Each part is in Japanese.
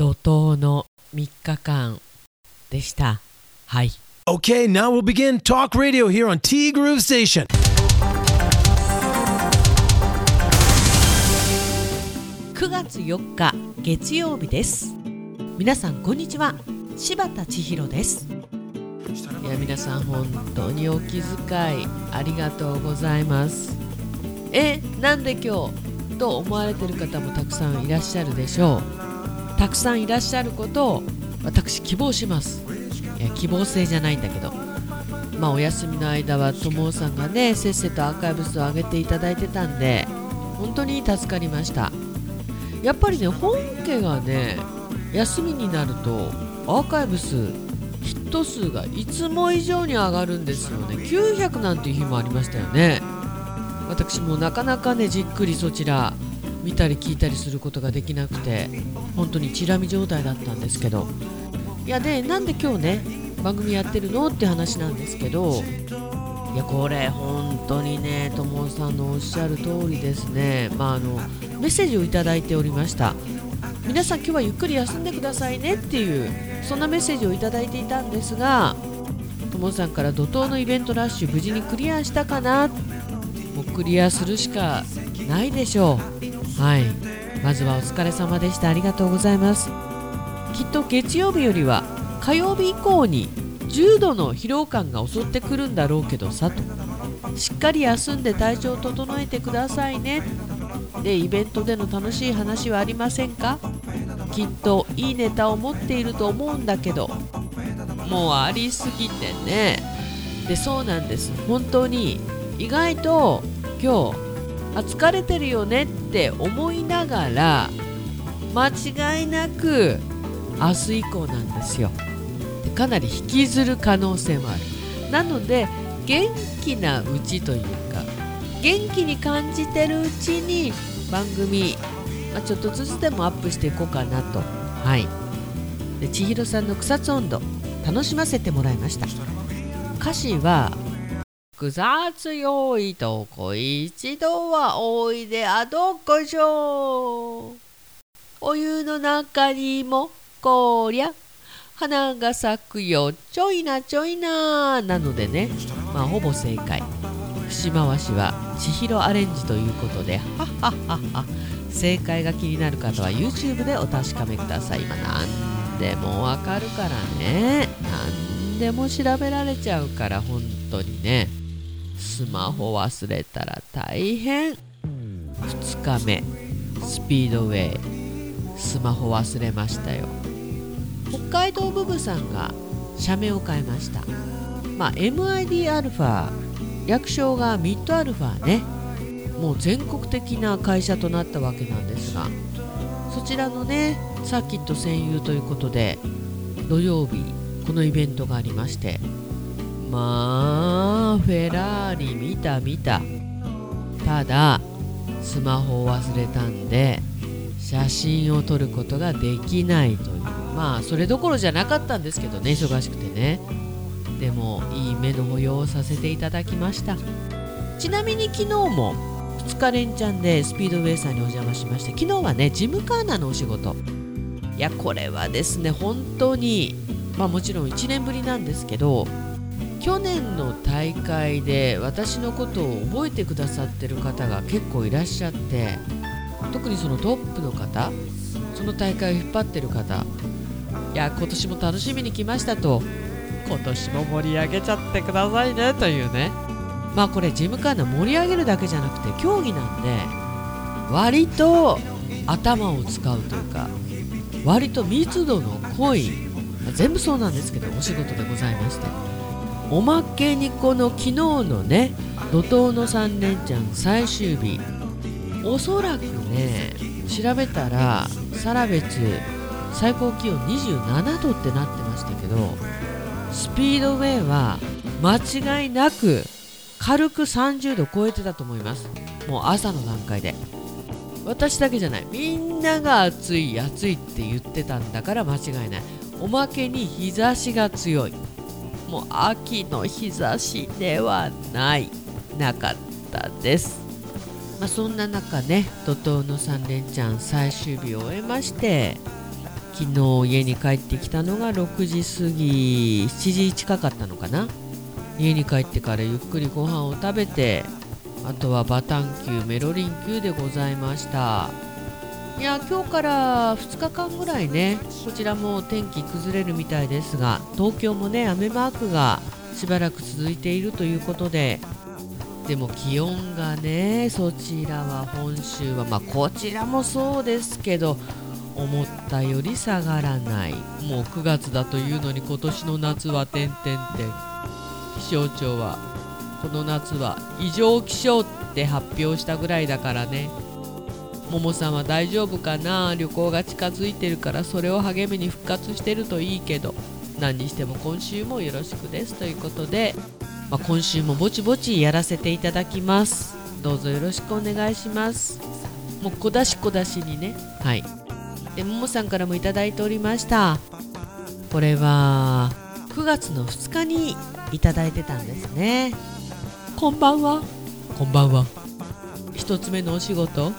怒涛の3日間でした。はい。Okay, now we'll begin Talk Radio here on T Groove Station. 9月4日月曜日です。皆さんこんにちは。柴田千尋です。いや皆さん本当にお気遣いありがとうございます。えなんで今日と思われてる方もたくさんいらっしゃるでしょうたくさんいらっしゃることを私希望します。いや希望性じゃないんだけど。まあお休みの間は友さんがねせっせとアーカイブスを上げていただいてたんで本当に助かりました。やっぱりね本家がね休みになるとアーカイブスヒット数がいつも以上に上がるんですよね。900なんていう日もありましたよね。私もなかなかねじっくりそちら見たり聞いたりすることができなくて本当にチラ見状態だったんですけど。いやでなんで今日ね番組やってるのって話なんですけどいやこれ本当にねともさんのおっしゃる通りですね。まああのメッセージをいただいておりました。皆さん今日はゆっくり休んでくださいねっていうそんなメッセージをいただいていたんですがともさんから怒涛のイベントラッシュ無事にクリアしたかな？もうクリアするしかないでしょう。はい。まずはお疲れ様でした。ありがとうございます。きっと月曜日よりは火曜日以降に重度の疲労感が襲ってくるんだろうけどさと。しっかり休んで体調を整えてくださいね。でイベントでの楽しい話はありませんか？きっといいネタを持っていると思うんだけど。もうありすぎてね。でそうなんです。本当に意外と今日あ疲れてるよねって思いながら間違いなく明日以降なんですよ。かなり引きずる可能性もある。なので元気なうちというか元気に感じてるうちに番組、まあ、ちょっとずつでもアップしていこうかなと。はい。で千尋さんの草津温度楽しませてもらいました。歌詞は草津よいとこ一度はおいであどこしょう。お湯の中にもこりゃ花が咲くよちょいなちょいななのでね。まあほぼ正解。節回しは千尋アレンジということではっはっはっは正解が気になる方は YouTube でお確かめください。今何でもわかるからね。何でも調べられちゃうから本当にね。スマホ忘れたら大変。2日目スピードウェイ。スマホ忘れましたよ。北海道ブブさんが社名を変えました。まあ MIDα 略称がミッドアルファね。もう全国的な会社となったわけなんですがそちらのねサーキット占有ということで土曜日このイベントがありましてまあフェラーリ見た見た。ただスマホを忘れたんで写真を撮ることができないという。まあそれどころじゃなかったんですけどね忙しくてね。でもいい目の保養をさせていただきました。ちなみに昨日も2日連チャンでスピードウェイさんにお邪魔しまして昨日はねジムカーナのお仕事。いやこれはですね本当にまあもちろん1年ぶりなんですけど去年の大会で私のことを覚えてくださってる方が結構いらっしゃって特にそのトップの方その大会を引っ張ってる方いや今年も楽しみに来ましたと今年も盛り上げちゃってくださいねというね。まあこれジムカーナ盛り上げるだけじゃなくて競技なんで割と頭を使うというか割と密度の濃い全部そうなんですけどお仕事でございましておまけにこの昨日のね怒涛の3連チャン最終日。おそらくね調べたらサラベツ最高気温27度ってなってましたけどスピードウェイは間違いなく軽く30度超えてたと思います。もう朝の段階で。私だけじゃない。みんなが暑い暑いって言ってたんだから間違いない。おまけに日差しが強い。も秋の日差しではないなかったです。まあ、そんな中ね怒涛の3連チャン最終日を終えまして昨日家に帰ってきたのが6時過ぎ7時近かったのかな？家に帰ってからゆっくりご飯を食べてあとはバタン級メロリン級でございました。いや今日から2日間ぐらいねこちらも天気崩れるみたいですが東京もね雨マークがしばらく続いているということででも気温がねそちらは本州はまあこちらもそうですけど思ったより下がらない。もう9月だというのに今年の夏は点々点。気象庁はこの夏は異常気象って発表したぐらいだからね。ももさんは大丈夫かな？旅行が近づいてるからそれを励みに復活してるといいけど。何にしても今週もよろしくです。ということで、まあ、今週もぼちぼちやらせていただきます。どうぞよろしくお願いします。もう小出し小出しにね。はい。でももさんからもいただいておりました。これは9月の2日にいただいてたんですね。こんばんは。こんばんは。1つ目のお仕事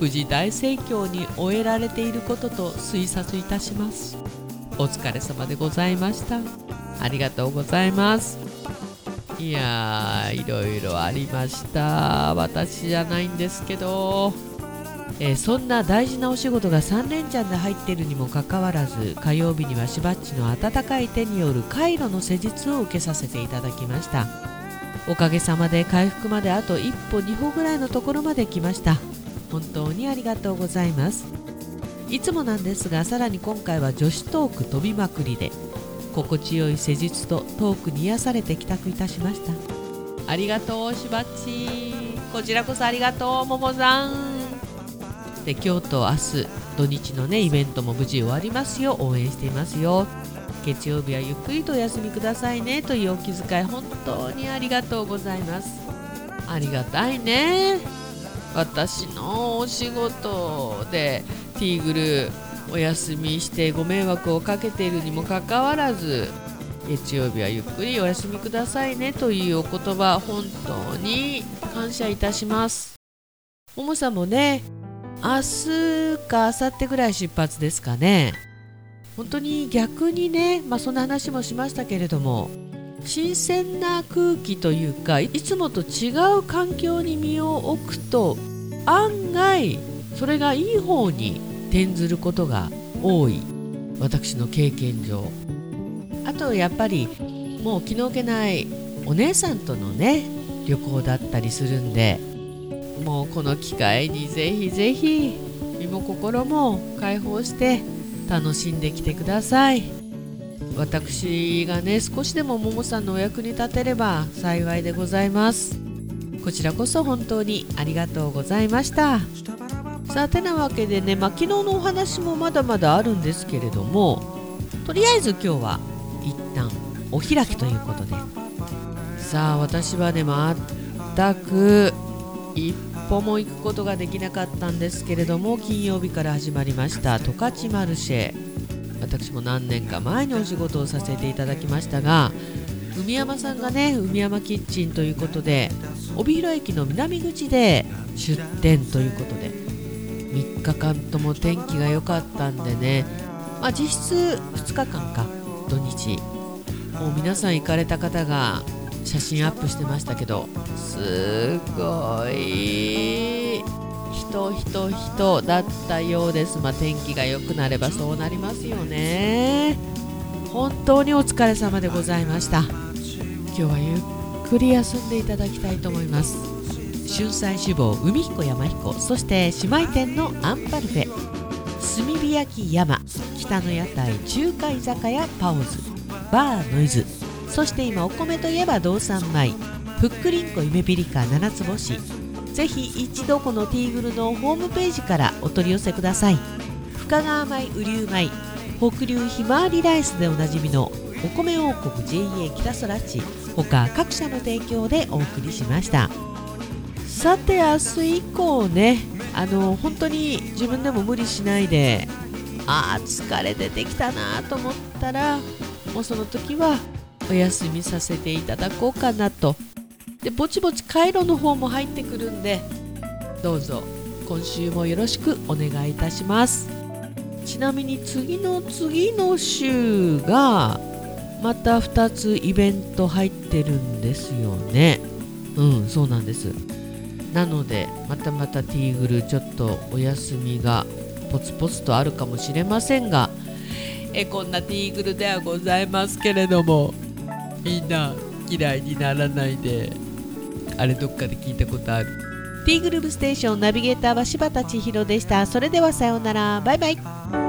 無事大盛況に終えられていることと推察いたします。お疲れ様でございました。ありがとうございます。いやーいろいろありました。私じゃないんですけど。えー、そんな大事なお仕事が3連チャンで入ってるにもかかわらず火曜日にはしばっちの温かい手による回路の施術を受けさせていただきました。おかげさまで回復まであと一歩二歩ぐらいのところまで来ました。本当にありがとうございます。いつもなんですがさらに今回は女子トーク飛びまくりで心地よい施術とトークに癒されて帰宅いたしました。ありがとうしばっち。こちらこそありがとうももさん。で今日と明日土日のねイベントも無事終わりますよ。応援していますよ。月曜日はゆっくりとお休みくださいね。というお気遣い本当にありがとうございます。ありがたいね。私のお仕事でティーグルお休みしてご迷惑をかけているにもかかわらず月曜日はゆっくりお休みくださいねというお言葉本当に感謝いたします。ももさんもね明日か明後日ぐらい出発ですかね。本当に逆にね、まあ、そんな話もしましたけれども新鮮な空気というかいつもと違う環境に身を置くと案外それがいい方に転ずることが多い。私の経験上。あとやっぱりもう気の置けないお姉さんとのね旅行だったりするんでもうこの機会にぜひぜひ身も心も解放して楽しんできてください。私がね少しでもももさんのお役に立てれば幸いでございます。こちらこそ本当にありがとうございました。さあてなわけでね、まあ、昨日のお話もまだまだあるんですけれどもとりあえず今日は一旦お開きということで。さあ私はね全く一歩も行くことができなかったんですけれども金曜日から始まりました十勝マルシェ。私も何年か前にお仕事をさせていただきましたが海山さんがね海山キッチンということで帯広駅の南口で出店ということで3日間とも天気が良かったんでね、まあ、実質2日間か土日。もう皆さん行かれた方が写真アップしてましたけどすごい人人人だったようです。まあ天気が良くなればそうなりますよね。本当にお疲れ様でございました。今日はゆっくり休んでいただきたいと思います。春菜志望海彦山彦そして姉妹店のアンパルフェ。炭火焼き山北の屋台中華居酒屋パオズ。バーノイズ。そして今お米といえば道産米。ふっくりんこ夢ピリカ七つ星。ぜひ一度このティーグルのホームページからお取り寄せください。深川米雨竜米北流ひまわりライスでおなじみのお米王国 JA 北空地他各社の提供でお送りしました。さて明日以降ねあの本当に自分でも無理しないであー疲れ出てきたなと思ったらもうその時はお休みさせていただこうかなとでぼちぼち回路の方も入ってくるんでどうぞ今週もよろしくお願いいたします。ちなみに次の次の週がまた2つイベント入ってるんですよね。うんそうなんです。なのでまたまたティーグルちょっとお休みがポツポツとあるかもしれませんがえこんなティーグルではございますけれどもみんな嫌いにならないで。あれどっかで聞いたことある。ティーグループステーションナビゲーターは柴田千尋でした。それではさようなら。バイバイ。